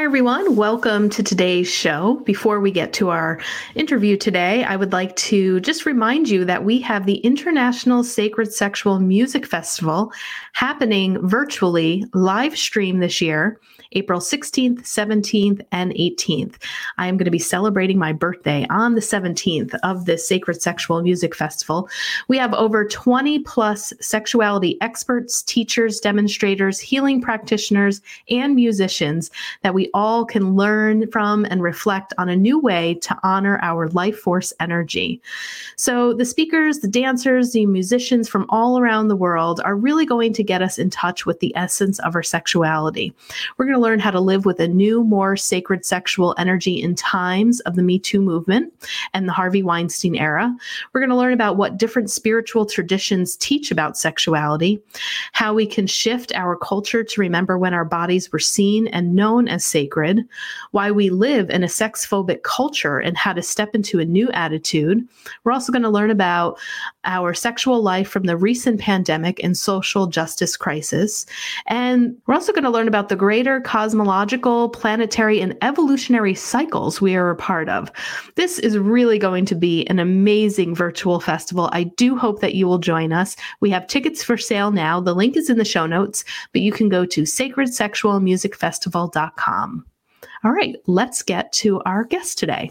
Hi, everyone. Welcome to today's show. Before we get to our interview today, I would like to just remind you that we have the International Sacred Sexual Music Festival happening virtually live stream this year April 16th, 17th, and 18th. I am going to be celebrating my birthday on the 17th of this Sacred Sexual Music Festival. We have over 20 plus sexuality experts, teachers, demonstrators, healing practitioners, and musicians that we all can learn from and reflect on a new way to honor our life force energy. So, the speakers, the dancers, the musicians from all around the world are really going to get us in touch with the essence of our sexuality. We're going to learn how to live with a new, more sacred sexual energy in times of the Me Too movement and the Harvey Weinstein era. We're going to learn about what different spiritual traditions teach about sexuality, how we can shift our culture to remember when our bodies were seen and known as sacred, why we live in a sex phobic culture and how to step into a new attitude. We're also going to learn about our sexual life from the recent pandemic and social justice crisis. And we're also going to learn about the greater cosmological, planetary, and evolutionary cycles we are a part of. This is really going to be an amazing virtual festival. I do hope that you will join us. We have tickets for sale now. The link is in the show notes, but you can go to sacredsexualmusicfestival.com. All right, let's get to our guest today.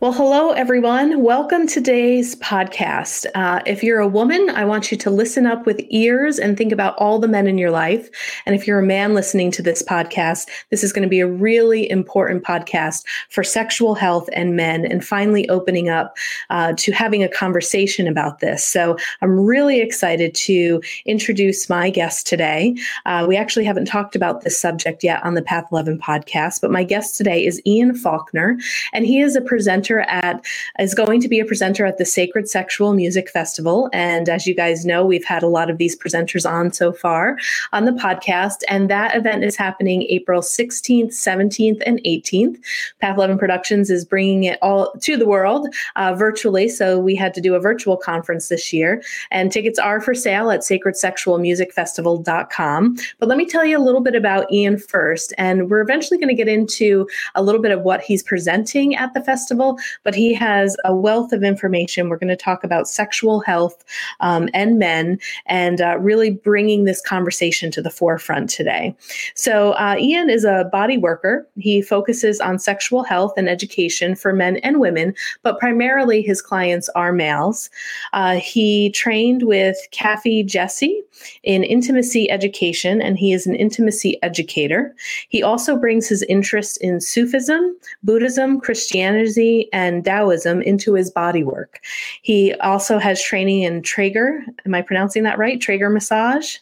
Well, hello, everyone. Welcome to today's podcast. Uh, if you're a woman, I want you to listen up with ears and think about all the men in your life. And if you're a man listening to this podcast, this is going to be a really important podcast for sexual health and men and finally opening up uh, to having a conversation about this. So I'm really excited to introduce my guest today. Uh, we actually haven't talked about this subject yet on the Path 11 podcast, but my guest today is Ian Faulkner, and he is a presenter presenter at is going to be a presenter at the Sacred Sexual Music Festival. And as you guys know, we've had a lot of these presenters on so far on the podcast. And that event is happening April 16th, 17th, and 18th. Path 11 Productions is bringing it all to the world uh, virtually. So we had to do a virtual conference this year. And tickets are for sale at sacredsexualmusicfestival.com. But let me tell you a little bit about Ian first. And we're eventually going to get into a little bit of what he's presenting at the festival but he has a wealth of information. We're going to talk about sexual health um, and men and uh, really bringing this conversation to the forefront today. So, uh, Ian is a body worker. He focuses on sexual health and education for men and women, but primarily his clients are males. Uh, he trained with Kathy Jesse in intimacy education, and he is an intimacy educator. He also brings his interest in Sufism, Buddhism, Christianity, and Taoism into his body work. He also has training in Trager. Am I pronouncing that right? Trager massage?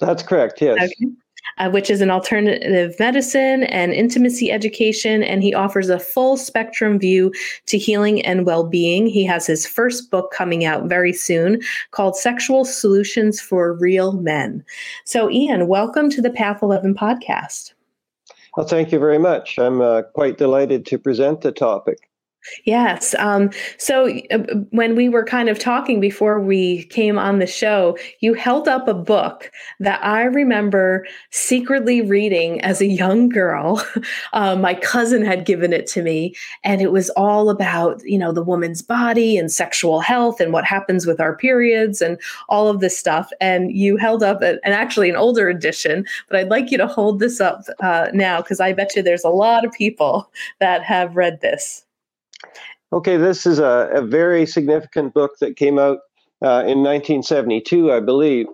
That's correct, yes. Okay. Uh, which is an alternative medicine and intimacy education. And he offers a full spectrum view to healing and well being. He has his first book coming out very soon called Sexual Solutions for Real Men. So, Ian, welcome to the Path 11 podcast. Well, thank you very much. I'm uh, quite delighted to present the topic. Yes. Um, so uh, when we were kind of talking before we came on the show, you held up a book that I remember secretly reading as a young girl. Uh, my cousin had given it to me, and it was all about, you know, the woman's body and sexual health and what happens with our periods and all of this stuff. And you held up, a, and actually an older edition, but I'd like you to hold this up uh, now because I bet you there's a lot of people that have read this. Okay, this is a, a very significant book that came out uh, in 1972, I believe.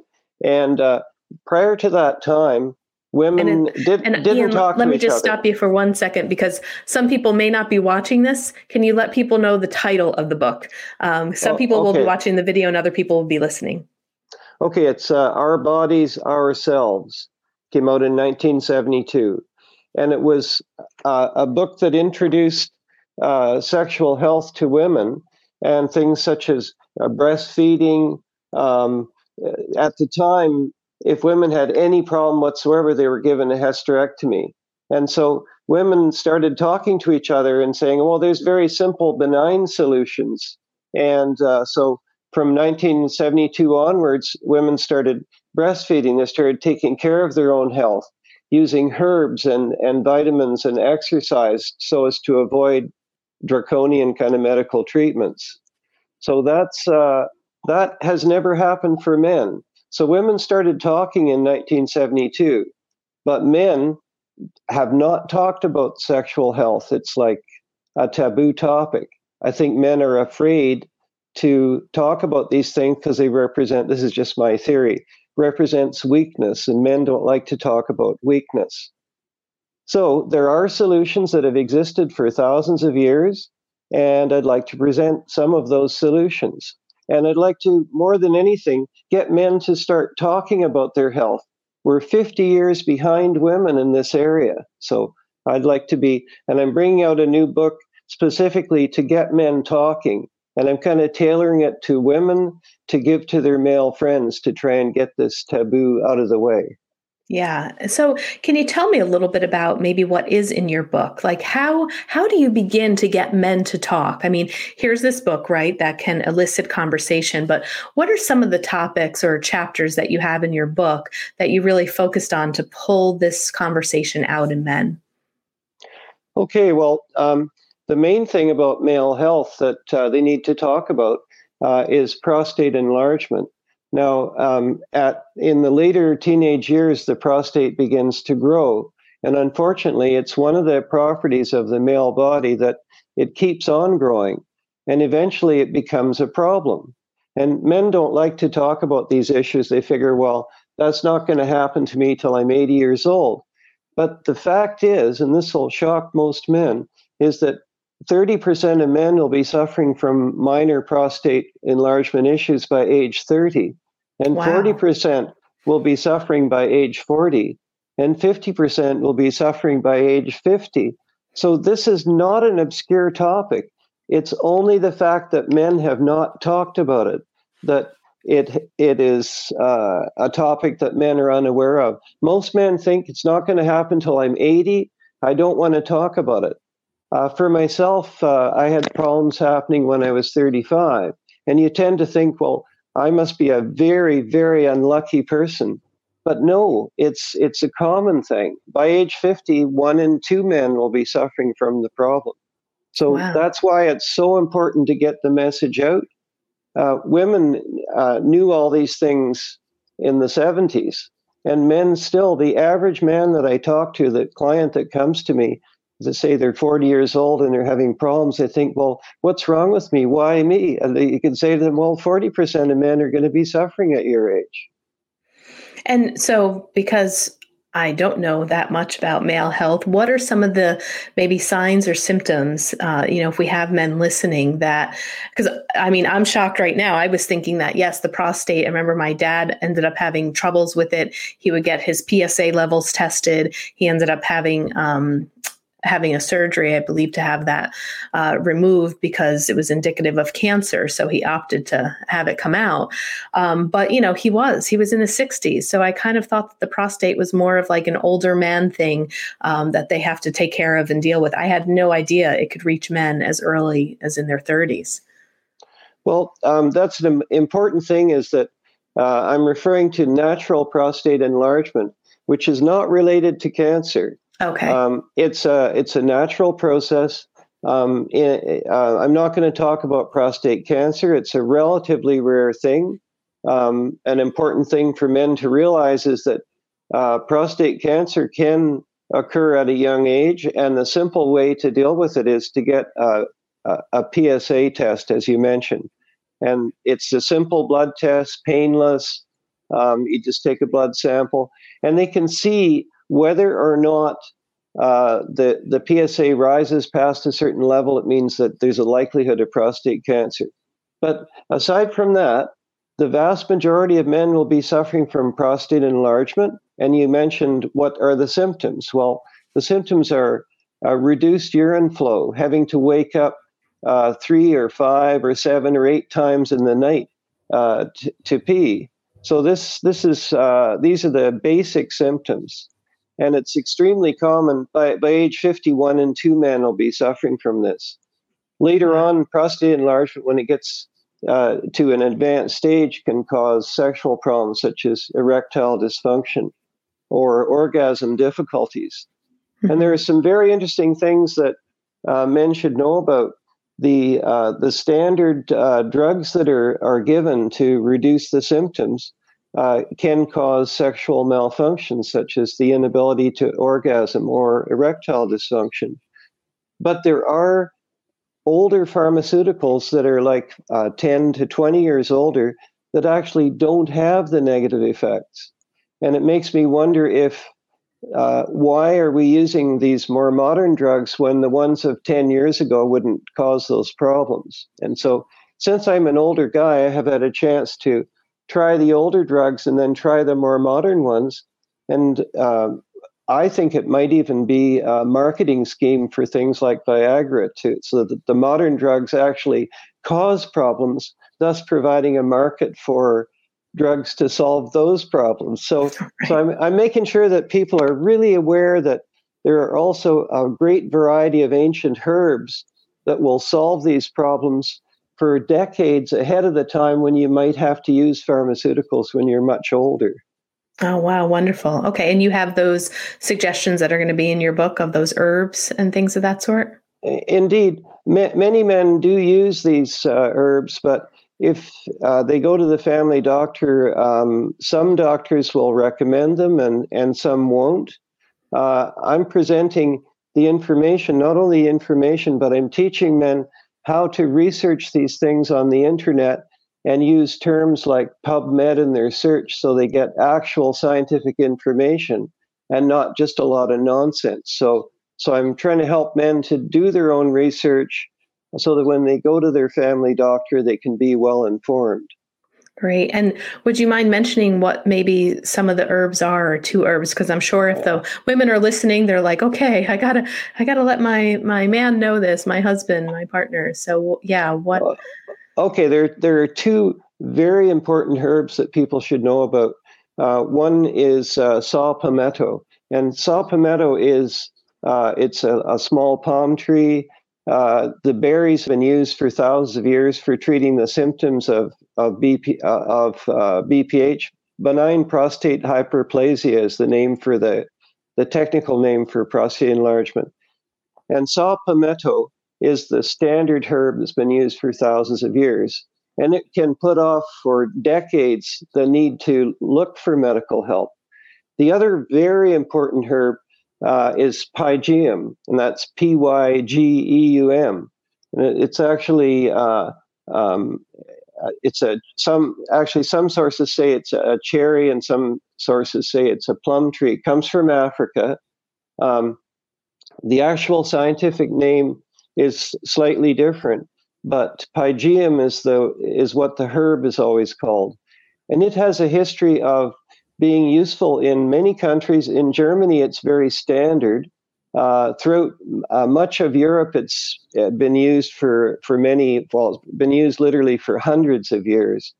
And uh, prior to that time, women it, did, not Ian, talk Let me just other. stop you for one second because some people may not be watching this. Can you let people know the title of the book? Um, some oh, people okay. will be watching the video and other people will be listening. Okay, it's uh, Our Bodies, Ourselves. Came out in 1972. and it was uh, a book that introduced uh, sexual health to women and things such as uh, breastfeeding. Um, at the time, if women had any problem whatsoever, they were given a hysterectomy. And so women started talking to each other and saying, well, there's very simple, benign solutions. And uh, so from 1972 onwards, women started breastfeeding. They started taking care of their own health, using herbs and, and vitamins and exercise so as to avoid draconian kind of medical treatments. So that's uh, that has never happened for men. So women started talking in 1972, but men have not talked about sexual health. It's like a taboo topic. I think men are afraid to talk about these things because they represent this is just my theory represents weakness and men don't like to talk about weakness so there are solutions that have existed for thousands of years and i'd like to present some of those solutions and i'd like to more than anything get men to start talking about their health we're 50 years behind women in this area. So I'd like to be, and I'm bringing out a new book specifically to get men talking. And I'm kind of tailoring it to women to give to their male friends to try and get this taboo out of the way. Yeah. So can you tell me a little bit about maybe what is in your book? Like how how do you begin to get men to talk? I mean, here's this book, right, that can elicit conversation, but what are some of the topics or chapters that you have in your book that you really focused on to pull this conversation out in men? Okay, well, um, the main thing about male health that uh, they need to talk about uh, is prostate enlargement. Now, um, at in the later teenage years, the prostate begins to grow, and unfortunately, it's one of the properties of the male body that it keeps on growing, and eventually, it becomes a problem. And men don't like to talk about these issues. They figure, well, that's not going to happen to me till I'm 80 years old. But the fact is, and this will shock most men, is that 30% of men will be suffering from minor prostate enlargement issues by age 30 and wow. 40% will be suffering by age 40, and 50% will be suffering by age 50. So this is not an obscure topic. It's only the fact that men have not talked about it that it it is uh, a topic that men are unaware of. Most men think it's not going to happen until I'm 80. I don't want to talk about it. Uh, for myself, uh, I had problems happening when I was 35, and you tend to think, well, I must be a very, very unlucky person. But no, it's it's a common thing. By age 50, one in two men will be suffering from the problem. So wow. that's why it's so important to get the message out. Uh, women uh, knew all these things in the 70s, and men still, the average man that I talk to, the client that comes to me, that say they're 40 years old and they're having problems, they think, well, what's wrong with me? Why me? And you can say to them, well, 40% of men are going to be suffering at your age. And so, because I don't know that much about male health. What are some of the maybe signs or symptoms? Uh, you know, if we have men listening, that because I mean, I'm shocked right now. I was thinking that yes, the prostate. I remember my dad ended up having troubles with it. He would get his PSA levels tested. He ended up having um, having a surgery, I believe, to have that uh, removed because it was indicative of cancer. So he opted to have it come out. Um, but, you know, he was, he was in his 60s. So I kind of thought that the prostate was more of like an older man thing um, that they have to take care of and deal with. I had no idea it could reach men as early as in their 30s. Well, um, that's an important thing is that uh, I'm referring to natural prostate enlargement, which is not related to cancer. Okay. Um, it's a it's a natural process. Um, it, uh, I'm not going to talk about prostate cancer. It's a relatively rare thing. Um, an important thing for men to realize is that uh, prostate cancer can occur at a young age, and the simple way to deal with it is to get a, a, a PSA test, as you mentioned. And it's a simple blood test, painless. Um, you just take a blood sample, and they can see whether or not uh, the the PSA rises past a certain level, it means that there's a likelihood of prostate cancer. But aside from that, the vast majority of men will be suffering from prostate enlargement. And you mentioned what are the symptoms? Well, The symptoms are uh, reduced urine flow, having to wake up uh, three or five or seven or eight times in the night uh, t- to pee. So this this is uh, these are the basic symptoms, and it's extremely common. By by age 50, one in two men will be suffering from this. Later on, prostate enlargement, when it gets uh, to an advanced stage, can cause sexual problems such as erectile dysfunction or orgasm difficulties. And there are some very interesting things that uh, men should know about the uh, the standard uh, drugs that are are given to reduce the symptoms uh, can cause sexual malfunction, such as the inability to orgasm or erectile dysfunction. But there are older pharmaceuticals that are like uh, 10 to 20 years older that actually don't have the negative effects. And it makes me wonder if uh, why are we using these more modern drugs when the ones of 10 years ago wouldn't cause those problems? And so, since I'm an older guy, I have had a chance to try the older drugs and then try the more modern ones. And um, I think it might even be a marketing scheme for things like Viagra, too, so that the modern drugs actually cause problems, thus providing a market for drugs to solve those problems. So, right. so I'm, I'm making sure that people are really aware that there are also a great variety of ancient herbs that will solve these problems for decades ahead of the time when you might have to use pharmaceuticals when you're much older. Oh, wow. Wonderful. Okay. And you have those suggestions that are going to be in your book of those herbs and things of that sort? Indeed. many men do use these uh, herbs, but if uh, they go to the family doctor, um, some doctors will recommend them and, and some won't. Uh, I'm presenting the information, not only information, but I'm teaching men how to research these things on the internet and use terms like PubMed in their search so they get actual scientific information and not just a lot of nonsense. So, so I'm trying to help men to do their own research so that when they go to their family doctor, they can be well informed. Great. And would you mind mentioning what maybe some of the herbs are or two herbs? Because I'm sure if the women are listening, they're like, okay, I gotta, I gotta let my my man know this, my husband, my partner. So yeah, what? Okay, there there are two very important herbs that people should know about. Uh, one is uh, saw palmetto, and saw palmetto is uh, it's a, a small palm tree uh, the berries have been used for thousands of years for treating the symptoms of of, BP, uh, of uh, BPH. Benign prostate hyperplasia is the name for the the technical name for prostate enlargement. And saw palmetto is the standard herb that's been used for thousands of years, and it can put off for decades the need to look for medical help. The other very important herb uh, is Pygeum, and that's P Y G E U M. It's actually uh, um, it's a some actually some sources say it's a cherry, and some sources say it's a plum tree. It comes from Africa. Um, the actual scientific name is slightly different, but Pygeum is the is what the herb is always called, and it has a history of being useful in many countries. In Germany, it's very standard. Uh, throughout uh, much of Europe, it's been used for, for many, well, been used literally for hundreds of years.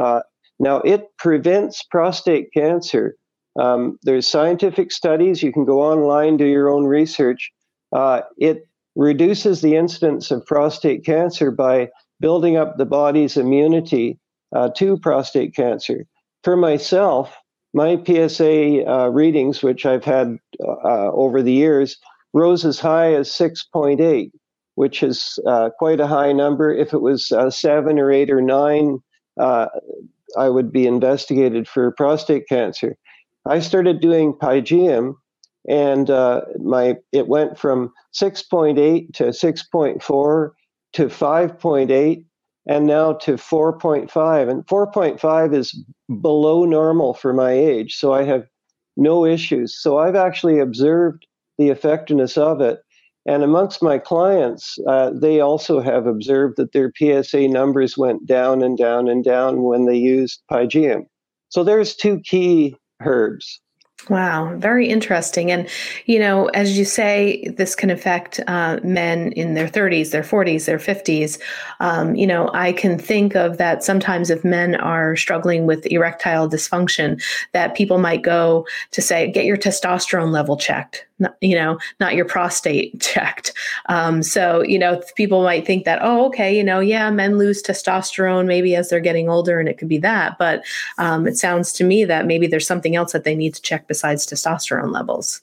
Uh, now, it prevents prostate cancer. Um, there's scientific studies. You can go online, do your own research. Uh, it reduces the incidence of prostate cancer by building up the body's immunity uh, to prostate cancer. For myself, my PSA uh, readings, which I've had uh, over the years, rose as high as 6.8, which is uh, quite a high number. If it was uh, seven or eight or nine, uh, I would be investigated for prostate cancer. I started doing Pygeum, and uh, my it went from 6.8 to 6.4 to 5.8 and now to 4.5. And 4.5 is below normal for my age. So I have no issues. So I've actually observed the effectiveness of it. And amongst my clients, uh, they also have observed that their PSA numbers went down and down and down when they used Pygeum. So there's two key herbs. Wow, very interesting. And, you know, as you say, this can affect uh, men in their 30s, their 40s, their 50s. Um, you know, I can think of that sometimes if men are struggling with erectile dysfunction, that people might go to say, get your testosterone level checked not, you know, not your prostate checked. Um, so, you know, people might think that, oh, okay, you know, yeah, men lose testosterone maybe as they're getting older and it could be that. But um, it sounds to me that maybe there's something else that they need to check besides testosterone levels.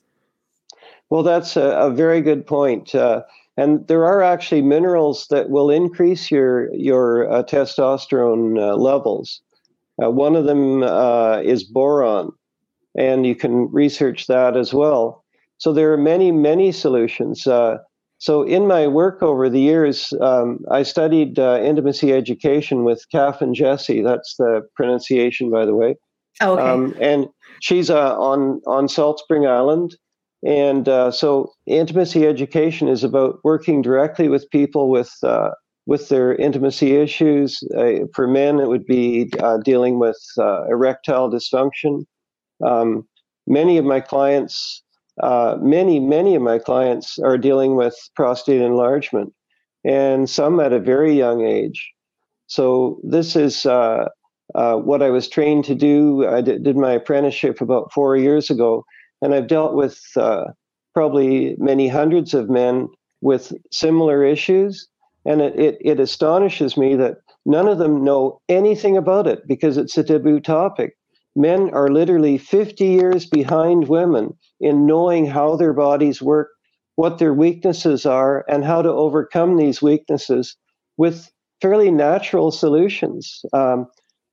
Well, that's a, a very good point. Uh, and there are actually minerals that will increase your your uh, testosterone uh, levels. Uh, one of them uh, is boron, and you can research that as well. So there are many, many solutions. Uh, so in my work over the years, um, I studied intimacy education with Kath and Jesse. That's the pronunciation, by the way. Oh, okay. Um, and she's uh, on on Salt Spring Island, and uh, so intimacy education is about working directly with people with uh, with their intimacy issues. Uh, for men, it would be dealing with erectile dysfunction. Um, many of my clients uh, many, many of my clients are dealing with prostate enlargement, and some at a very young age. So this is uh, uh, what I was trained to do. I did, did, my apprenticeship about four years ago, and I've dealt with uh, probably many hundreds of men with similar issues. And it, it, it astonishes me that none of them know anything about it because it's a taboo topic men are literally 50 years behind women in knowing how their bodies work, what their weaknesses are, and how to overcome these weaknesses with fairly natural solutions. Um,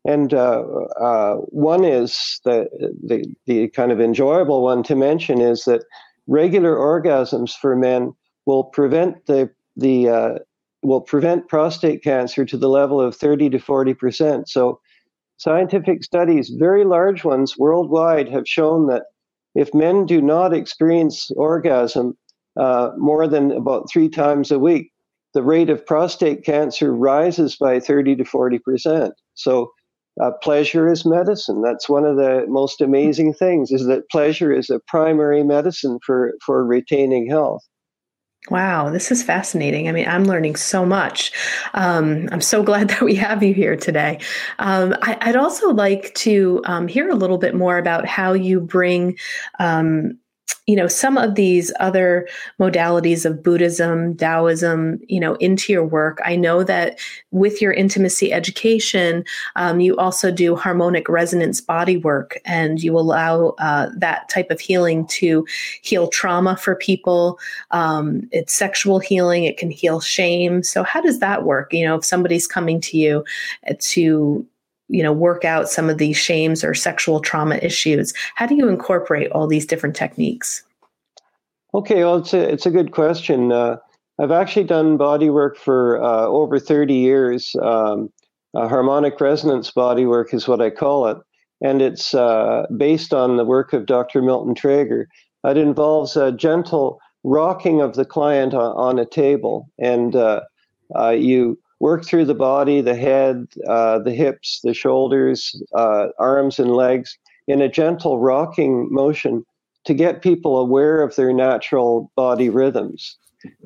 and uh, uh, one is the, the, the kind of enjoyable one to mention is that regular orgasms for men will prevent the the uh, will prevent prostate cancer to the level of 30 to 40 percent. So Scientific studies, very large ones worldwide, have shown that if men do not experience orgasm uh, more than about three times a week, the rate of prostate cancer rises by 30 to 40 percent. So, uh, pleasure is medicine. That's one of the most amazing things is that pleasure is a primary medicine for, for retaining health. Wow, this is fascinating. I mean, I'm learning so much. Um, I'm so glad that we have you here today. Um, I, would also like to um, hear a little bit more about how you bring um, you know some of these other modalities of buddhism taoism you know into your work. I know that with your intimacy education um, you also do harmonic resonance body work and you allow uh, that type of healing to heal trauma for people. Um, it's sexual healing it can heal shame. So how does that work? You know if somebody's coming to you to you know work out some of these shames or sexual trauma issues. How do you incorporate all these different techniques? Okay well it's a, it's a good question. Uh, i've actually done body work for uh, over 30 years. Um, harmonic resonance body work is what i call it. And it's uh, based on the work of dr milton trager. It involves a gentle rocking of the client on, on a table. And uh, uh, you work through the body, the head, uh, the hips, the shoulders, uh, arms, and legs in a gentle rocking motion to get people aware of their natural body rhythms.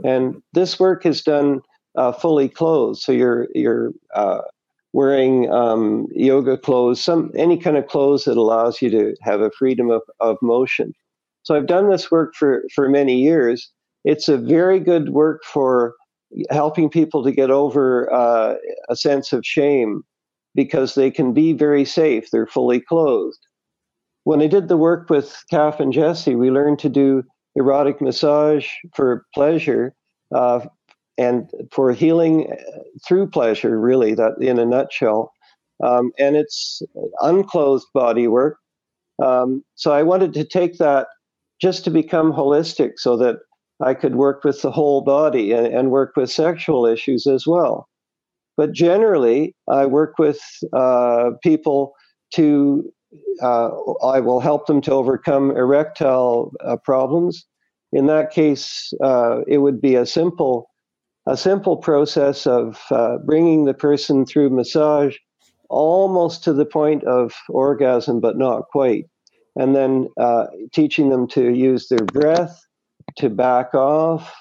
And this work is done uh, fully clothed, so you're you're uh, wearing um, yoga clothes, some any kind of clothes that allows you to have a freedom of, of motion. So I've done this work for for many years. It's a very good work for helping people to get over uh, a sense of shame because they can be very safe. They're fully clothed. When I did the work with Kath and Jesse, we learned to do erotic massage for pleasure uh, and for healing uh, through pleasure, really, that in a nutshell. Um, and it's unclothed body work. Um, so I wanted to take that just to become holistic so that I could work with the whole body and, and work with sexual issues as well. But generally, I work with uh, people to, uh, I will help them to overcome erectile uh, problems. In that case, uh, it would be a simple, a simple process of uh, bringing the person through massage almost to the point of orgasm, but not quite. and then uh, teaching them to use their breath, to back off,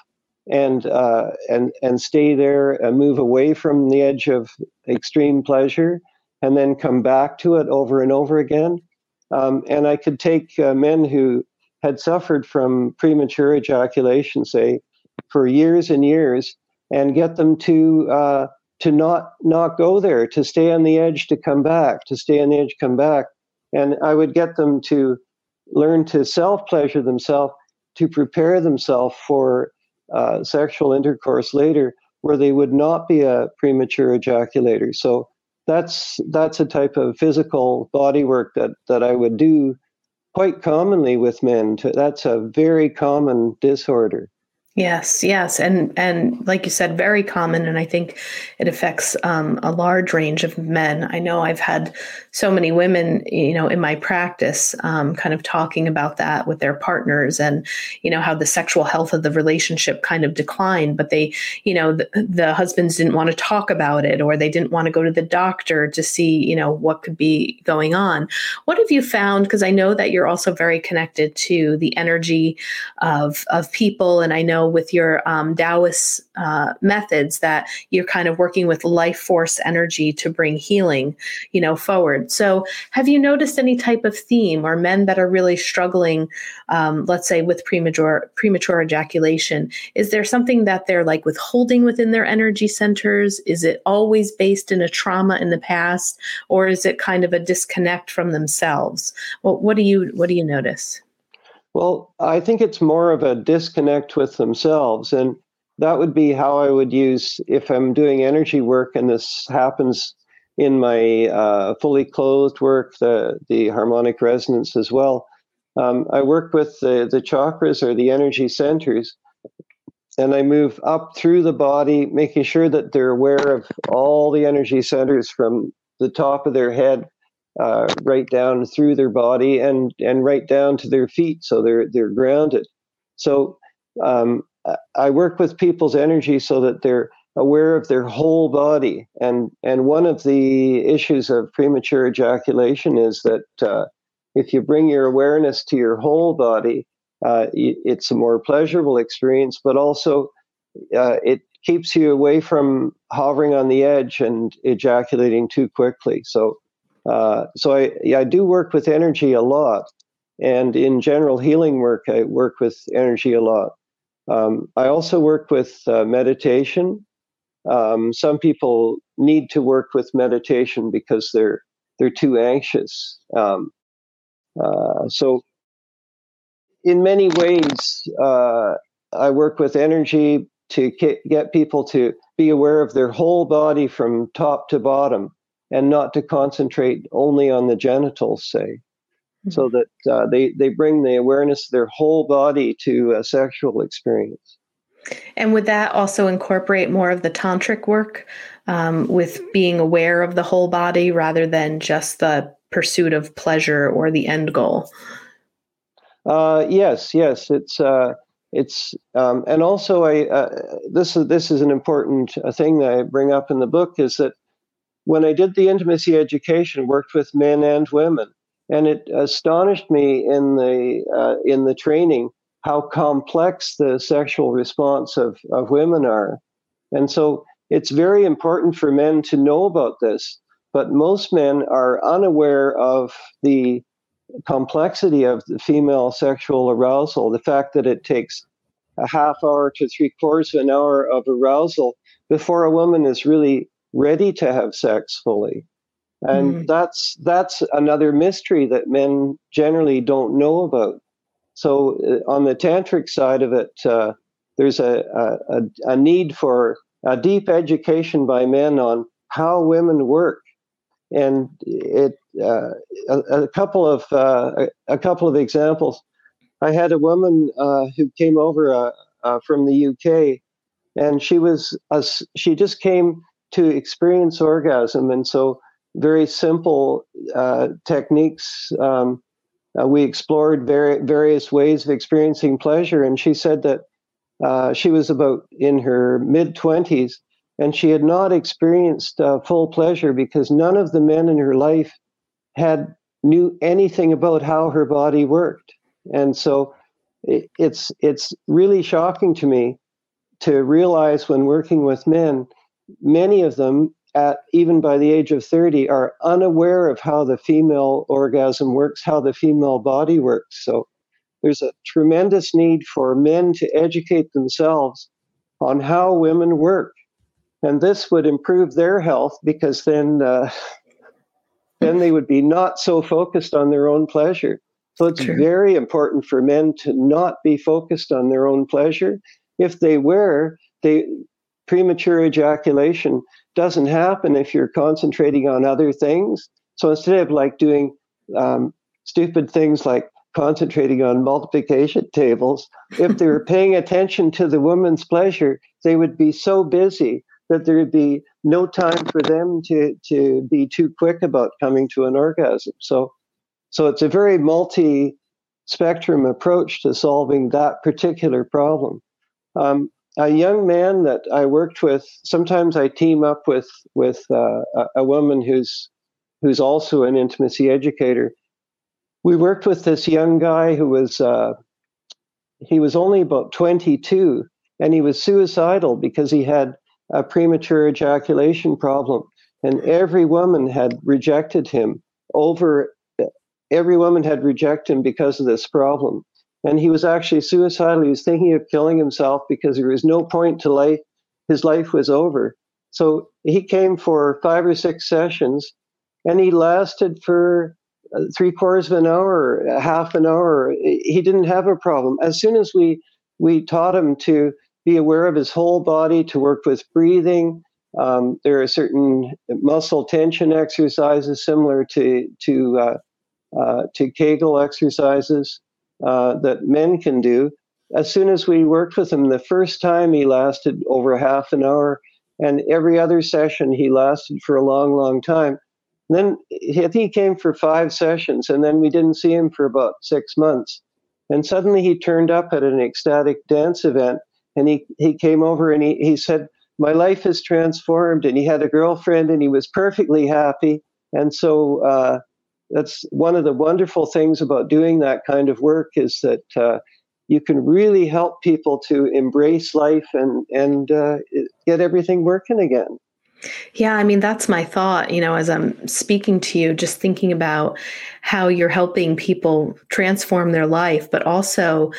and uh, and and stay there and move away from the edge of extreme pleasure, and then come back to it over and over again. Um, and I could take uh, men who had suffered from premature ejaculation, say, for years and years, and get them to uh, to not not go there, to stay on the edge, to come back, to stay on the edge, come back, and I would get them to learn to self pleasure themselves, to prepare themselves for uh, sexual intercourse later, where they would not be a premature ejaculator. So that's that's a type of physical body work that that I would do quite commonly with men. To, that's a very common disorder. Yes, yes, and and like you said, very common, and I think it affects um, a large range of men. I know I've had so many women, you know, in my practice, um, kind of talking about that with their partners, and you know how the sexual health of the relationship kind of declined, but they, you know, the, the husbands didn't want to talk about it, or they didn't want to go to the doctor to see, you know, what could be going on. What have you found? Because I know that you're also very connected to the energy of of people, and I know with your um, Taoist uh, methods that you're kind of working with life force energy to bring healing, you know, forward. So, have you noticed any type of theme or men that are really struggling, um, let's say, with premature premature ejaculation? Is there something that they're like withholding within their energy centers? Is it always based in a trauma in the past, or is it kind of a disconnect from themselves? Well, what do you what do you notice? Well, I think it's more of a disconnect with themselves. And that would be how I would use if I'm doing energy work and this happens in my uh, fully clothed work, the, the harmonic resonance as well. Um, I work with the, the chakras or the energy centers, and I move up through the body, making sure that they're aware of all the energy centers from the top of their head uh, right down through their body and and right down to their feet, so they're they're grounded. So um, I work with people's energy so that they're aware of their whole body. And and one of the issues of premature ejaculation is that uh, if you bring your awareness to your whole body, uh, it's a more pleasurable experience, but also uh, it keeps you away from hovering on the edge and ejaculating too quickly. So uh, so I, I do work with energy a lot, and in general healing work, I work with energy a lot. Um, I also work with uh, meditation. Um, some people need to work with meditation because they're they're too anxious. Um, uh, so, in many ways, uh, I work with energy to get people to be aware of their whole body from top to bottom and not to concentrate only on the genitals, say, mm-hmm. so that uh, they, they bring the awareness of their whole body to a sexual experience. And would that also incorporate more of the tantric work um, with being aware of the whole body rather than just the pursuit of pleasure or the end goal? Uh, yes, yes, it's uh, it's um, and also I uh, this is this is an important uh, thing that I bring up in the book is that when I did the intimacy education, worked with men and women, and it astonished me in the uh, in the training how complex the sexual response of, of women are. And so it's very important for men to know about this, but most men are unaware of the complexity of the female sexual arousal, the fact that it takes a half hour to three quarters of an hour of arousal before a woman is really ready to have sex fully. And mm. that's that's another mystery that men generally don't know about. So uh, on the tantric side of it, uh, there's a, a, a need for a deep education by men on how women work, and it uh, a, a, couple of uh, a, a, couple of examples. I had a woman uh, who came over uh, uh, from the UK, and she was a, she just came to experience orgasm. And so, very simple uh, techniques. Um, uh, we explored ver- various ways of experiencing pleasure. And she said that uh, she was about in her mid 20s and she had not experienced uh, full pleasure because none of the men in her life had knew anything about how her body worked. And so it, it's it's really shocking to me to realize when working with men, many of them at even by the age of 30 are unaware of how the female orgasm works, how the female body works. So there's a tremendous need for men to educate themselves on how women work. And this would improve their health because then uh, then they would be not so focused on their own pleasure. So it's True. very important for men to not be focused on their own pleasure. If they were, they premature ejaculation doesn't happen if you're concentrating on other things. So instead of like doing um, stupid things like concentrating on multiplication tables, if they were paying attention to the woman's pleasure, they would be so busy that there would be no time for them to, to be too quick about coming to an orgasm. So, so it's a very multi spectrum approach to solving that particular problem. Um, a young man that I worked with, sometimes I team up with with uh, a, woman who's who's also an intimacy educator. We worked with this young guy who was uh, he was only about 22 and he was suicidal because he had a premature ejaculation problem. And every woman had rejected him over, every woman had rejected him because of this problem. And he was actually suicidal. He was thinking of killing himself because there was no point to life. His life was over. So he came for five or six sessions and he lasted for uh, three quarters of an hour, half an hour. He didn't have a problem. As soon as we, we taught him to be aware of his whole body, to work with breathing. Um, there are certain muscle tension exercises similar to to uh, uh, to Kegel exercises uh, that men can do. As soon as we worked with him, the first time he lasted over half an hour, and every other session he lasted for a long, long time. Then think he came for five sessions, and then we didn't see him for about six months. And suddenly he turned up at an ecstatic dance event and he, he came over and he, he said, My life is transformed. And he had a girlfriend and he was perfectly happy. And so uh, that's one of the wonderful things about doing that kind of work is that uh, you can really help people to embrace life and, and uh, get everything working again. Yeah, I mean, that's my thought, you know, as I'm speaking to you, just thinking about how you're helping people transform their life, but also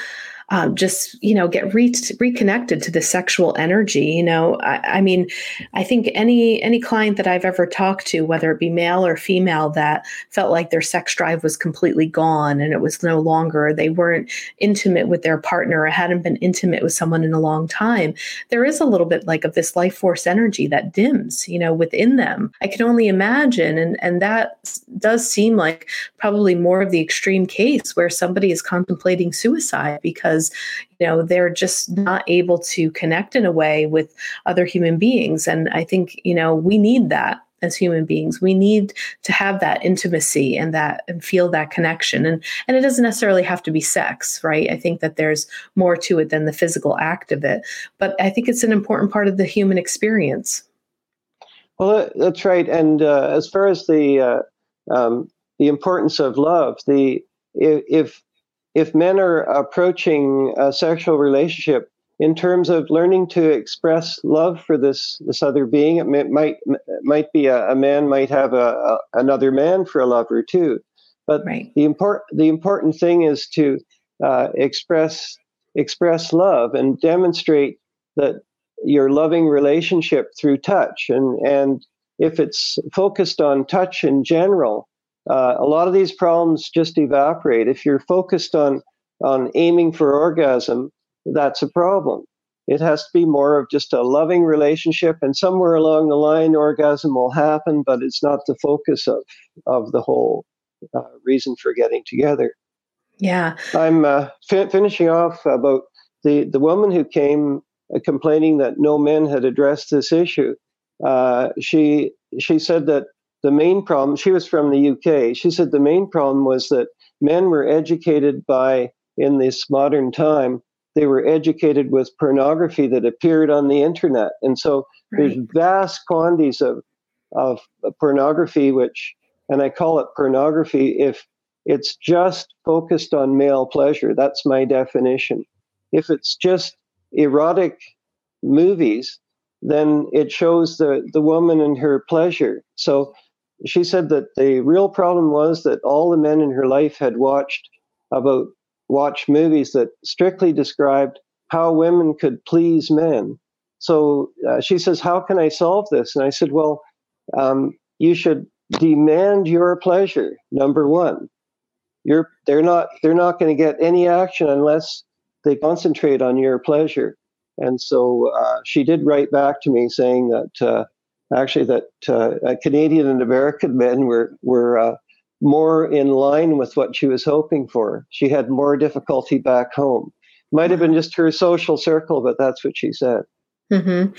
uh, just you know get re- reconnected to the sexual energy you know? I, I, mean i think any any client that i've ever talked to whether it be male or female that felt like their sex drive was completely gone and it was no longer they weren't intimate with their partner or hadn't been intimate with someone in a long time there is a little bit like of this life force energy that dims you know within them. I can only imagine and and that does seem like probably more of the extreme case where somebody is contemplating suicide because because you know they're just not able to connect in a way with other human beings. And i think you know we need that as human beings. We need to have that intimacy and that and feel that connection. And and it doesn't necessarily have to be sex right? I think that there's more to it than the physical act of it. But i think it's an important part of the human experience. Well that's right. And uh, as far as the uh, um, the importance of love the if if men are approaching a sexual relationship in terms of learning to express love for this this other being, it may, might might be a, a, man might have a, a, another man for a lover too. But right. the important the important thing is to uh, express express love and demonstrate that your loving relationship through touch and and if it's focused on touch in general uh, a lot of these problems just evaporate. If you're focused on on aiming for orgasm, that's a problem. It has to be more of just a loving relationship, and somewhere along the line, orgasm will happen, but it's not the focus of of the whole uh, reason for getting together. Yeah, I'm uh, fi- finishing off about the the woman who came uh, complaining that no men had addressed this issue. Uh, she she said that the main problem, she was from the UK. She said the main problem was that men were educated by, in this modern time, they were educated with pornography that appeared on the internet. And so right. there's vast quantities of, of pornography which and I call it pornography if it's just focused on male pleasure. That's my definition. If it's just erotic movies, then it shows the, the woman and her pleasure. So she said that the real problem was that all the men in her life had watched about watched movies that strictly described how women could please men. So uh, she says, "How can I solve this?" And I said, "Well, um, you should demand your pleasure. Number one, you're they're not they're not going to get any action unless they concentrate on your pleasure." And so uh, she did write back to me saying that uh, actually that uh, Canadian and American men were were uh, more in line with what she was hoping for. She had more difficulty back home. Might have been just her social circle, but that's what she said. Mm-hmm.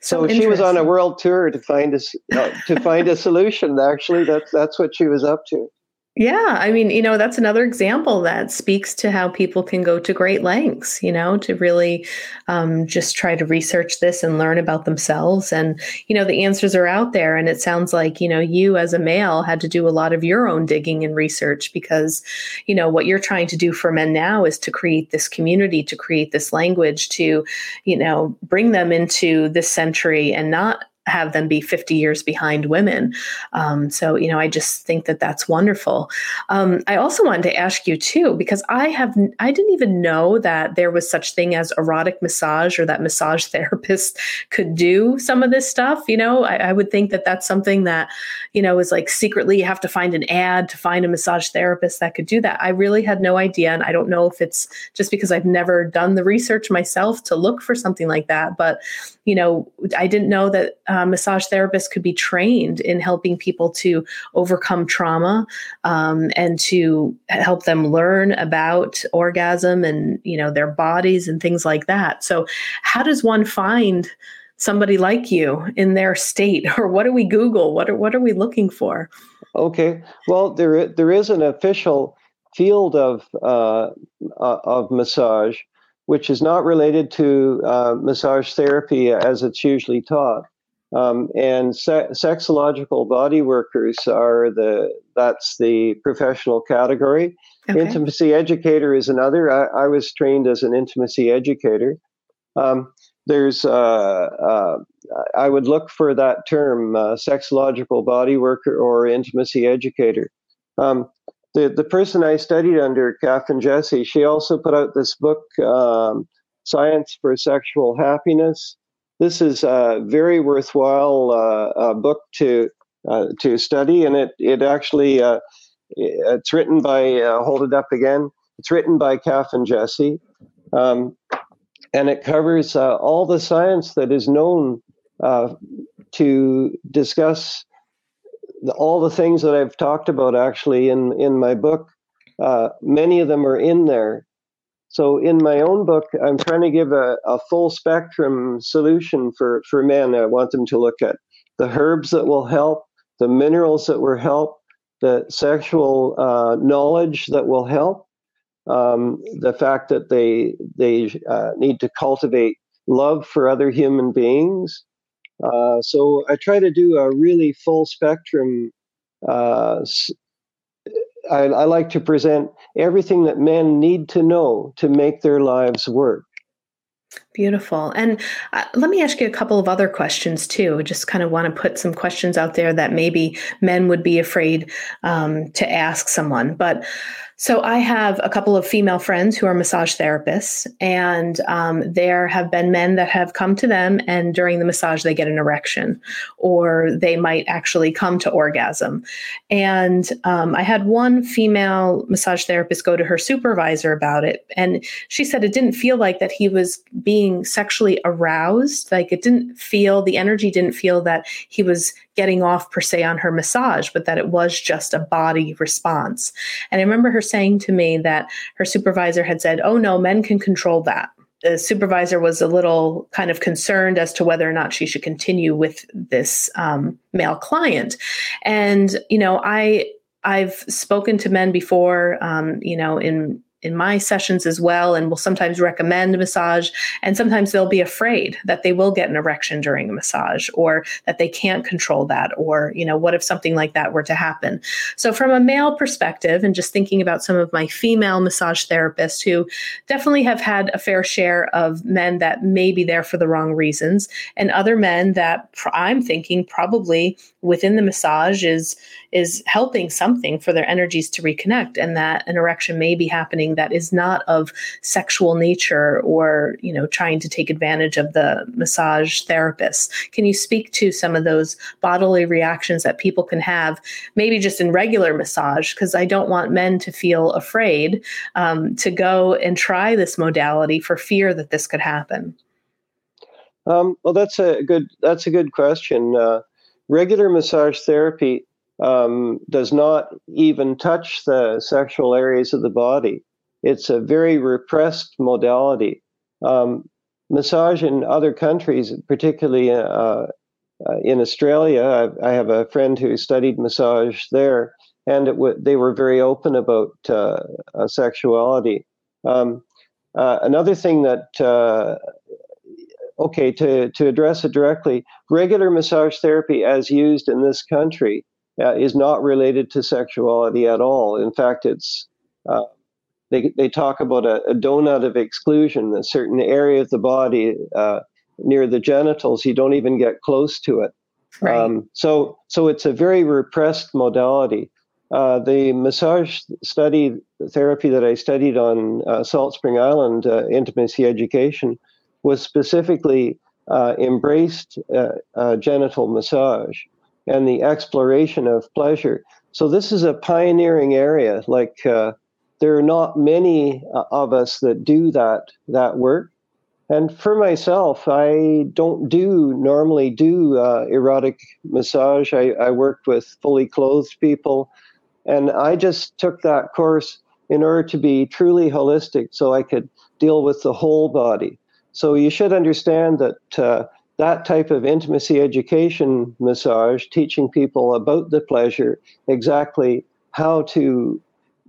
So, so she was on a world tour to find a uh, to find a solution. Actually, that's that's what she was up to. Yeah, I mean, you know, that's another example that speaks to how people can go to great lengths, you know, to really um, just try to research this and learn about themselves. And, you know, the answers are out there. And it sounds like, you know, you as a male had to do a lot of your own digging and research because, you know, what you're trying to do for men now is to create this community, to create this language, to, you know, bring them into this century and not have them be 50 years behind women. Um, so, you know, I just think that that's wonderful. Um, I also wanted to ask you too, because I have, I didn't even know that there was such thing as erotic massage or that massage therapists could do some of this stuff. You know, I, I would think that that's something that, you know, is like secretly you have to find an ad to find a massage therapist that could do that. I really had no idea. And I don't know if it's just because I've never done the research myself to look for something like that. But, you know, I didn't know that uh, massage therapists could be trained in helping people to overcome trauma um, and to help them learn about orgasm and you know their bodies and things like that. So, how does one find somebody like you in their state, or what do we Google? What are what are we looking for? Okay, well there there is an official field of uh, uh, of massage which is not related to uh, massage therapy as it's usually taught. Um, and se- sexological body workers are the that's the professional category. Okay. Intimacy educator is another. I, I, was trained as an intimacy educator. Um, there's uh, uh, I would look for that term, uh, sexological body worker or intimacy educator. Um, the the person I studied under, Catherine Jesse, she also put out this book, um, Science for Sexual Happiness this is a very worthwhile uh, book to uh, to study, and it it actually uh, it's written by uh, hold it up again. It's written by Kath and Jesse, um, and it covers uh, all the science that is known to discuss all the things that I've talked about actually in in my book. many of them are in there so in my own book, I'm trying to give a, a full spectrum solution for, for men. I want them to look at the herbs that will help, the minerals that will help, the sexual uh, knowledge that will help, um, the fact that they they uh, need to cultivate love for other human beings. Uh, so I try to do a really full spectrum uh, I, I like to present everything that men need to know to make their lives work. Beautiful. And uh, let me ask you a couple of other questions too. Just kind of want to put some questions out there that maybe men would be afraid um, to ask someone. But so I have a couple of female friends who are massage therapists, and um, there have been men that have come to them, and during the massage they get an erection, or they might actually come to orgasm. And um, I had one female massage therapist go to her supervisor about it, and she said it didn't feel like that he was being sexually aroused, like it didn't feel the energy didn't feel that he was getting off per se on her massage, but that it was just a body response. And I remember her saying to me that her supervisor had said, Oh, no, men can control that. The supervisor was a little kind of concerned as to whether or not she should continue with this um, male client. And, you know, I, I've spoken to men before, um, you know, in in my sessions as well and will sometimes recommend massage and sometimes they'll be afraid that they will get an erection during a massage or that they can't control that or you know what if something like that were to happen. So from a male perspective and just thinking about some of my female massage therapists who definitely have had a fair share of men that may be there for the wrong reasons and other men that i'm thinking probably within the massage is is helping something for their energies to reconnect and that an erection may be happening that is not of sexual nature or you know trying to take advantage of the massage therapist. Can you speak to some of those bodily reactions that people can have maybe just in regular massage? Because i don't want men to feel afraid um, to go and try this modality for fear that this could happen. Um, well that's a good that's a good question. Uh, regular massage therapy um, does not even touch the sexual areas of the body. It's a very repressed modality. Um, massage in other countries, particularly uh, uh, in Australia, I, I, have a friend who studied massage there, and w- they were very open about uh, sexuality. Um, uh, another thing that uh, okay, to, to address it directly, regular massage therapy as used in this country uh, is not related to sexuality at all. In fact, it's uh, they they talk about a, a, donut of exclusion, a certain area of the body uh, near the genitals. You don't even get close to it. Right. Um, so so it's a very repressed modality. Uh, the massage study therapy that I studied on uh, Salt Spring Island, uh, intimacy education, was specifically embraced genital massage and the exploration of pleasure. So this is a pioneering area. Like uh, there are not many uh, of us that do that that work. And for myself, I don't do normally do uh, erotic massage. I, I worked with fully clothed people, and I just took that course in order to be truly holistic, so I could deal with the whole body. So you should understand that uh, that type of intimacy education massage, teaching people about the pleasure, exactly how to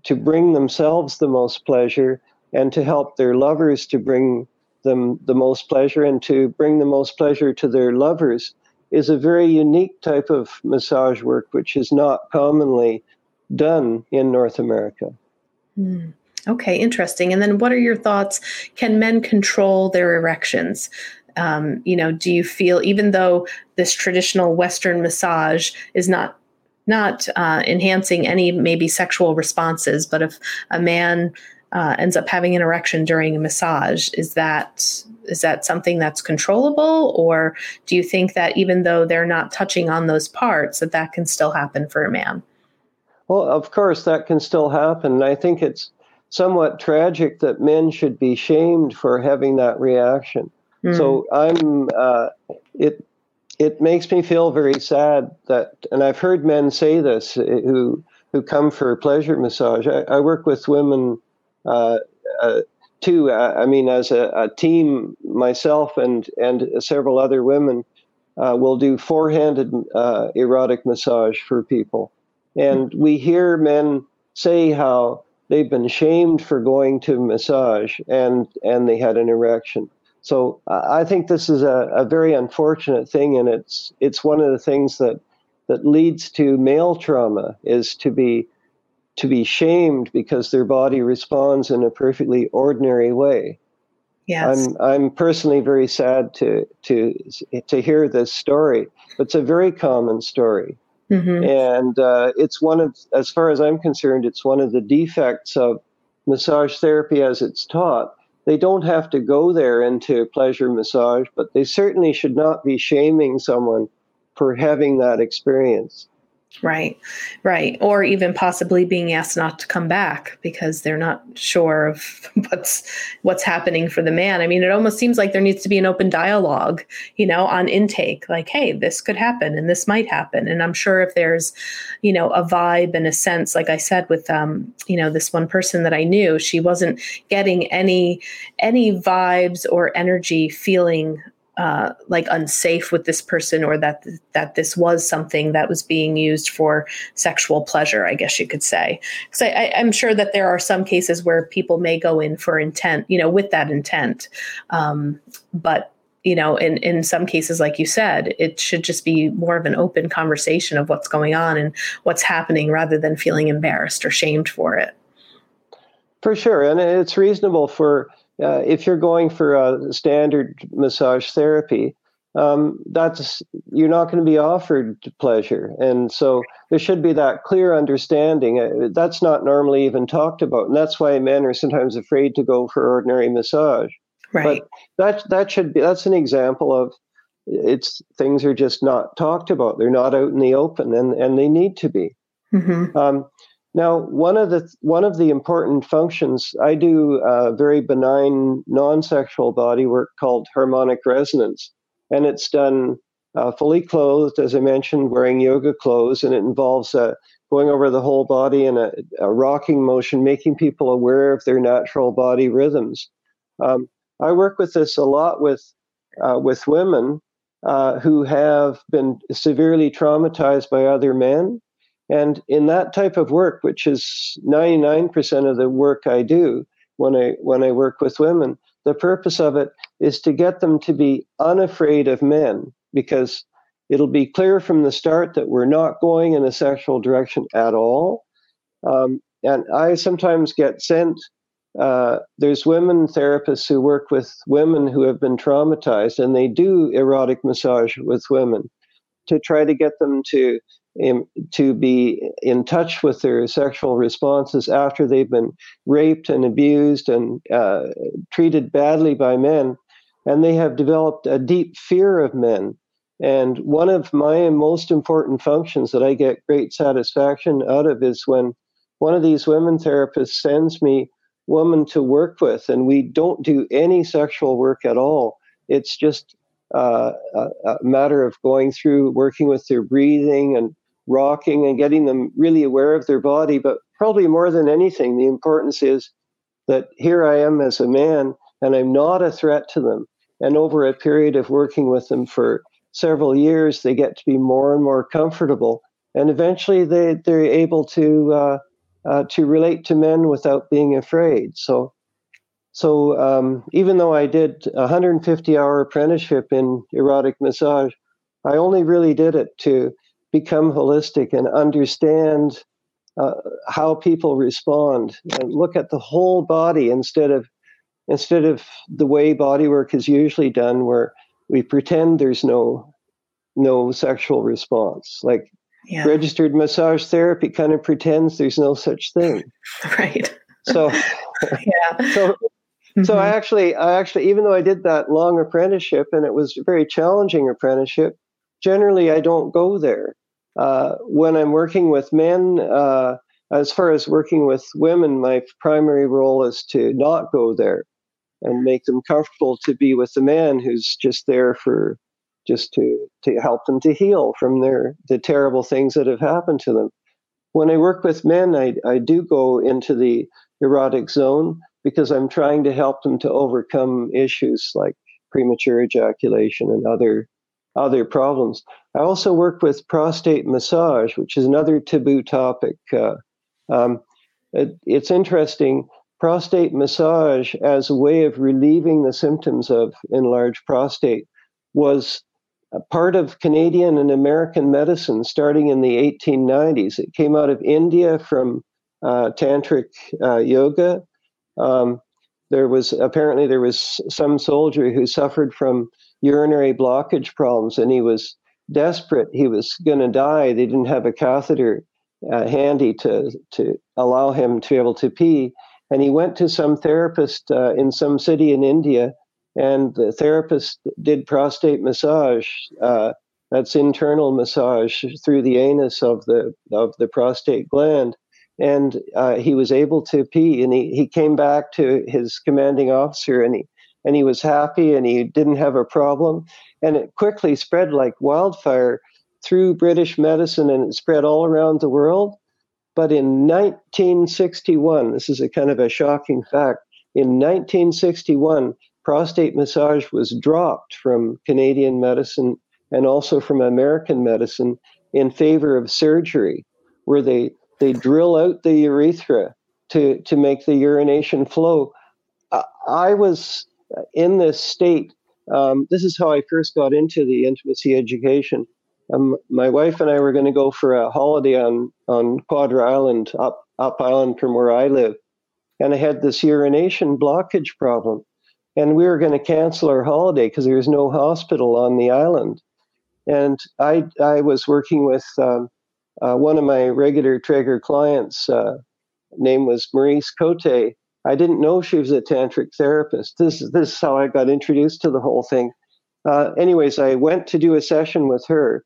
to bring themselves the most pleasure and to help their lovers to bring them the most pleasure and to bring the most pleasure to their lovers is a very unique type of massage work which is not commonly done in North America. Mm. Okay, interesting. And then what are your thoughts? Can men control their erections? um, you know do you feel even though this traditional western massage is not not uh, enhancing any maybe sexual responses but if a man uh, ends up having an erection during a massage is that is that something that's controllable or do you think that even though they're not touching on those parts that that can still happen for a man well of course that can still happen i think it's somewhat tragic that men should be shamed for having that reaction Mm. So I'm uh, it it makes me feel very sad that, and I've heard men say this uh, who who come for pleasure massage. I, I work with women uh, uh, too. I, I, mean, as a, a, team, myself and and several other women uh, will do four-handed uh, erotic massage for people, and we hear men say how they've been shamed for going to massage and and they had an erection so I think this is a, a very unfortunate thing, and it's it's one of the things that that leads to male trauma is to be to be shamed because their body responds in a perfectly ordinary way. Yes. I'm I'm personally very sad to to to hear this story. It's a very common story, mm-hmm. and uh, it's one of, as far as I'm concerned, it's one of the defects of massage therapy as it's taught they don't have to go there into pleasure massage, but they certainly should not be shaming someone for having that experience. Right, right. Or even possibly being asked not to come back because they're not sure of what's what's happening for the man. I mean, it almost seems like there needs to be an open dialogue, you know, on intake. Like, hey, this could happen and this might happen. And I'm sure if there's, you know, a vibe and a sense, like I said with um, you know, this one person that I knew, she wasn't getting any any vibes or energy feeling uh, like unsafe with this person or that that this was something that was being used for sexual pleasure i guess you could say. So I, am sure that there are some cases where people may go in for intent you know with that intent. Um, but you know in in some cases like you said it should just be more of an open conversation of what's going on and what's happening rather than feeling embarrassed or shamed for it. For sure. And it's reasonable for uh, if you're going for a standard massage therapy, um, that's you're not going to be offered pleasure, and so there should be that clear understanding. Uh, that's not normally even talked about, and that's why men are sometimes afraid to go for ordinary massage. Right. But that that should be that's an example of it's things are just not talked about. They're not out in the open, and and they need to be. Mm-hmm. Um, now, one of the one of the important functions I do a very benign non-sexual body work called harmonic resonance, and it's done uh, fully clothed, as I mentioned, wearing yoga clothes, and it involves uh, going over the whole body in a, a, rocking motion, making people aware of their natural body rhythms. Um, I work with this a lot with uh, with women uh, who have been severely traumatized by other men and in that type of work, which is 99% of the work I do when I when I work with women, the purpose of it is to get them to be unafraid of men because it'll be clear from the start that we're not going in a sexual direction at all. Um, and I sometimes get sent. Uh, there's women therapists who work with women who have been traumatized, and they do erotic massage with women to try to get them to in, to be in touch with their sexual responses after they've been raped and abused and uh, treated badly by men. And they have developed a deep fear of men. And one of my most important functions that I get great satisfaction out of is when one of these women therapists sends me women to work with, and we don't do any sexual work at all. It's just uh, a, a, matter of going through working with their breathing and rocking and getting them really aware of their body. But probably more than anything, the importance is that here I am as a man and I'm not a threat to them. And over a period of working with them for several years, they get to be more and more comfortable. And eventually they, they're able to, uh, uh, to relate to men without being afraid. So, so um, even though I did a 150 hour apprenticeship in erotic massage, I only really did it to become holistic and understand uh, how people respond and look at the whole body instead of instead of the way body work is usually done where we pretend there's no no sexual response. Like yeah. registered massage therapy kind of pretends there's no such thing. Right. So yeah. so mm-hmm. so i actually i actually even though i did that long apprenticeship and it was a very challenging apprenticeship generally i don't go there uh, when I'm working with men, uh, as far as working with women, my primary role is to not go there and make them comfortable to be with the man who's just there for just to to help them to heal from their the terrible things that have happened to them. When I work with men, I, I do go into the erotic zone because I'm trying to help them to overcome issues like premature ejaculation and other other problems. I also work with prostate massage, which is another taboo topic. Uh, um, it, it's interesting. Prostate massage, as a way of relieving the symptoms of enlarged prostate, was part of Canadian and American medicine starting in the 1890s. It came out of India from uh, tantric uh, yoga. Um, there was apparently there was some soldier who suffered from urinary blockage problems, and he was desperate. He was going to die. They didn't have a catheter uh, handy to to allow him to be able to pee, and he went to some therapist uh, in some city in India, and the therapist did prostate massage. Uh, that's internal massage through the anus of the of the prostate gland, and uh, he was able to pee. And he, he came back to his commanding officer, and he and he was happy and he didn't have a problem. And it quickly spread like wildfire through British medicine and it spread all around the world. But in 1961, this is a kind of a shocking fact. In 1961, prostate massage was dropped from Canadian medicine and also from American medicine in favor of surgery, where they, they drill out the urethra to, to make the urination flow. I was in this state. Um, this is how I first got into the intimacy education. Um, my wife and I were going to go for a holiday on, on Quadra Island, up, up island from where I live. And I had this urination blockage problem and we were going to cancel our holiday because there was no hospital on the island. And I I was working with um, uh, one of my regular Trager clients. Uh, name was Maurice Cote. I didn't know she was a tantric therapist. This this is how I got introduced to the whole thing. Uh, anyways, I went to do a session with her,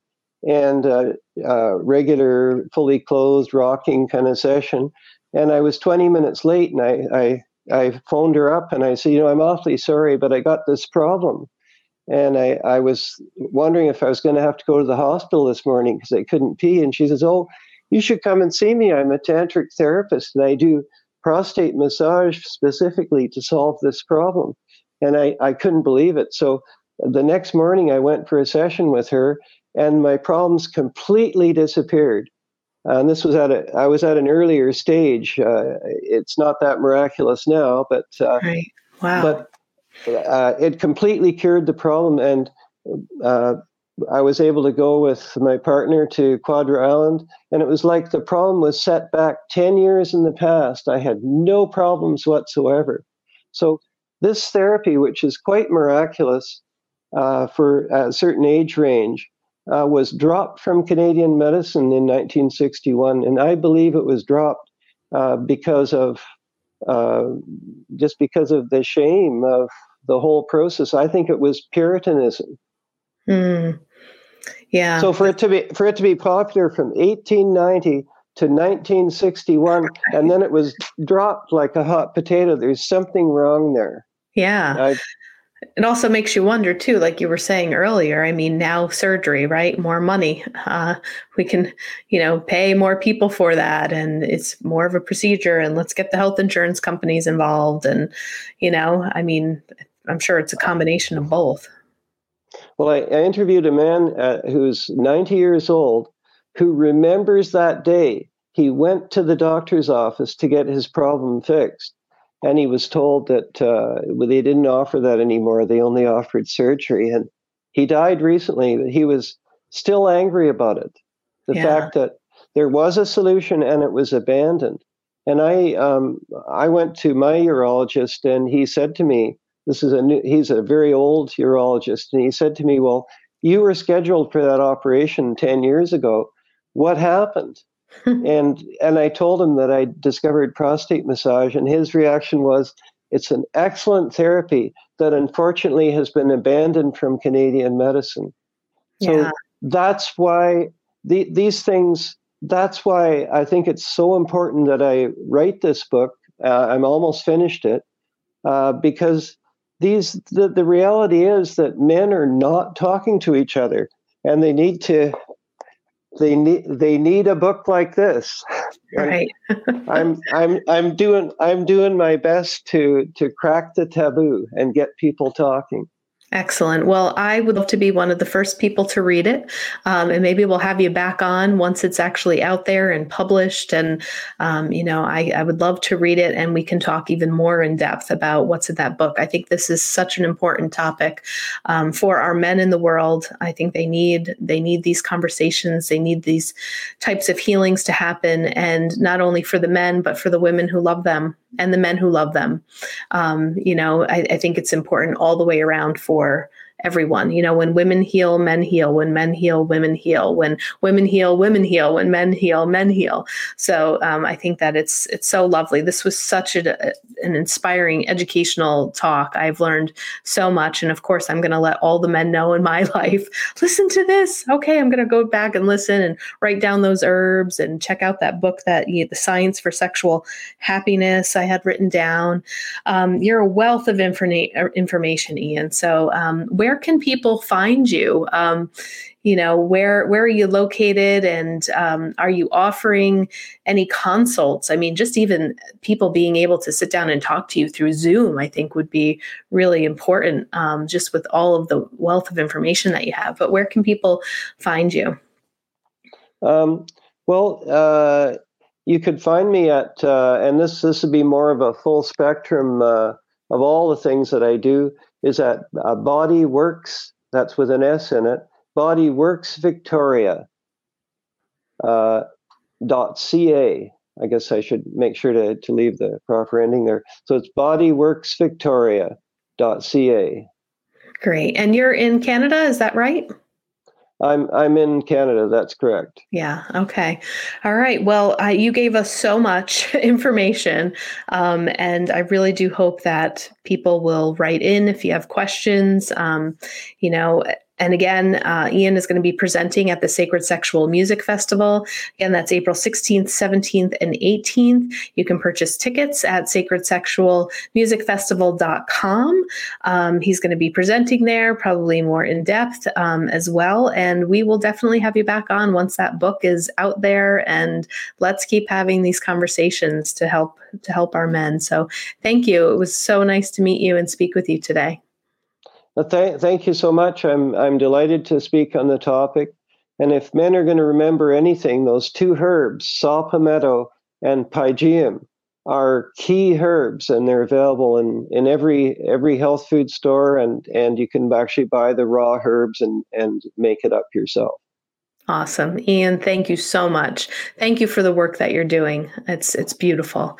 and uh, uh, regular, fully clothed, rocking kind of session. And I was 20 minutes late, and I, I I phoned her up and I said, you know, I'm awfully sorry, but I got this problem. And I, I was wondering if I was going to have to go to the hospital this morning because I couldn't pee. And she says, Oh, you should come and see me. I'm a tantric therapist and I do prostate massage specifically to solve this problem. And I, I couldn't believe it. So the next morning, I went for a session with her and my problems completely disappeared. And this was at a, I was at an earlier stage. Uh, it's not that miraculous now, but uh, right. wow. But uh, it completely cured the problem, and uh, I was able to go with my partner to Quadra Island, and it was like the problem was set back ten years in the past. I had no problems whatsoever. So this therapy, which is quite miraculous uh, for a certain age range, uh, was dropped from Canadian medicine in 1961, and I believe it was dropped uh, because of uh, just because of the shame of the whole process. I think it was Puritanism. Mm. Yeah. So for it to be for it to be popular from 1890 to 1961, and then it was dropped like a hot potato. There's something wrong there. Yeah. I, it also makes you wonder too like you were saying earlier i mean now surgery right more money uh, we can you know pay more people for that and it's more of a procedure and let's get the health insurance companies involved and you know i mean i'm sure it's a combination of both well i, I interviewed a man uh, who's 90 years old who remembers that day he went to the doctor's office to get his problem fixed and he was told that uh, they didn't offer that anymore. They only offered surgery, and he died recently. But he was still angry about it. The yeah. fact that there was a solution and it was abandoned. And I, um, I went to my urologist, and he said to me, "This is a new, he's a very old urologist, and he said to me, well." You were scheduled for that operation 10 years ago. What happened? and and I told him that I discovered prostate massage, and his reaction was, "It's an excellent therapy that unfortunately has been abandoned from Canadian medicine." So yeah. that's why the, these things. That's why I think it's so important that I write this book. Uh, I'm almost finished it uh, because these the, the reality is that men are not talking to each other and they need to they need they need a book like this. Right. I'm i'm i'm doing i'm doing my best to to crack the taboo and get people talking Excellent. Well, I would love to be one of the first people to read it. Um, and maybe we'll have you back on once it's actually out there and published. And, um, you know, I, I, would love to read it and we can talk even more in depth about what's in that book. I think this is such an important topic um, for our men in the world. I think they need, they need these conversations. They need these types of healings to happen. And not only for the men, but for the women who love them and the men who love them. Um, you know, I, I think it's important all the way around for for everyone. You know, when women heal, men heal. When men heal, women heal. When women heal, women heal. When men heal, men heal. So um, I think that it's it's so lovely. This was such a, an inspiring educational talk. I've learned so much, and of course, I'm going to let all the men know in my life. Listen to this. Okay, I'm going to go back and listen and write down those herbs and check out that book that you the science for sexual happiness I had written down. Um, you're a wealth of informa- information, Ian. So um, where where can people find you? Um, you know, where where are you located, and um, are you offering any consults? I mean, just even people being able to sit down and talk to you through Zoom, I think would be really important. Um, just with all of the wealth of information that you have. But where can people find you? Um, well, uh, you could find me at, uh, and this this would be more of a full spectrum uh, of all the things that I do. Is at uh, Body Works. That's with an S in it. Body Works Victoria. Uh, dot ca. I guess I should make sure to, to leave the proper ending there. So it's bodyworksvictoria.ca. Great. And you're in Canada, is that right? I'm I'm in Canada. That's correct. Yeah. Okay. All right. Well, you gave us so much information, um, and I really do hope that people will write in if you have questions. Um, you know, and again, uh, Ian is going to be presenting at the Sacred Sexual Music Festival. Again, that's April 16th, 17th, and 18th. You can purchase tickets at sacredsexualmusicfestival.com. Um, he's going to be presenting there, probably more in depth um, as well. And we will definitely have you back on once that book is out there. And let's keep having these conversations to help to help our men. So thank you. It was so nice to meet you and speak with you today. Th- thank you so much. I'm I'm delighted to speak on the topic. And if men are going to remember anything, those two herbs, saw palmetto and pygeum, are key herbs, and they're available in, in every every health food store, and and you can actually buy the raw herbs and and make it up yourself. Awesome, Ian. Thank you so much. Thank you for the work that you're doing. It's it's beautiful.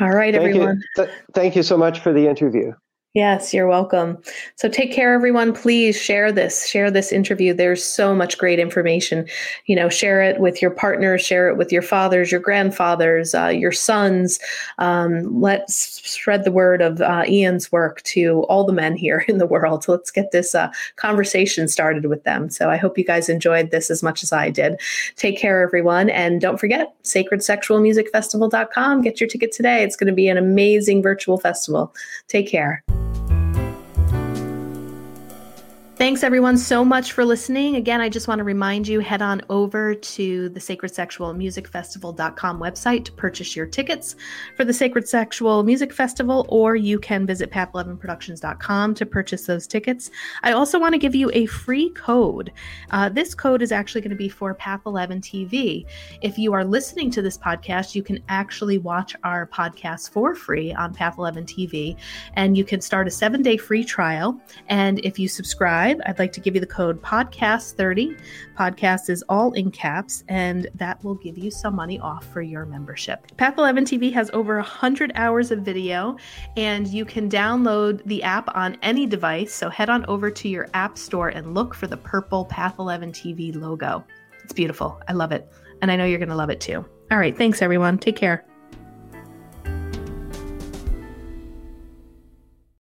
All right, thank everyone. You. Th- thank you so much for the interview. Yes, you're welcome. So take care, everyone. Please share this, share this interview. There's so much great information. You know, share it with your partners, share it with your fathers, your grandfathers, uh, your sons. Um, let's spread the word of uh, Ian's work to all the men here in the world. Let's get this uh, conversation started with them. So I hope you guys enjoyed this as much as I did. Take care, everyone. And don't forget, sacredsexualmusicfestival.com. Get your ticket today. It's going to be an amazing virtual festival. Take care. Thanks everyone so much for listening. Again, I just want to remind you head on over to the Sacred Sexual Music Festival.com website to purchase your tickets for the Sacred Sexual Music Festival, or you can visit path11productions.com to purchase those tickets. I also want to give you a free code. Uh, this code is actually going to be for Path 11 TV. If you are listening to this podcast, you can actually watch our podcast for free on Path 11 TV, and you can start a seven day free trial. And if you subscribe, subscribe, I'd like to give you the code podcast30. Podcast is all in caps, and that will give you some money off for your membership. Path 11 TV has over 100 hours of video, and you can download the app on any device. So head on over to your app store and look for the purple Path 11 TV logo. It's beautiful. I love it. And I know you're going to love it too. All right. Thanks, everyone. Take care.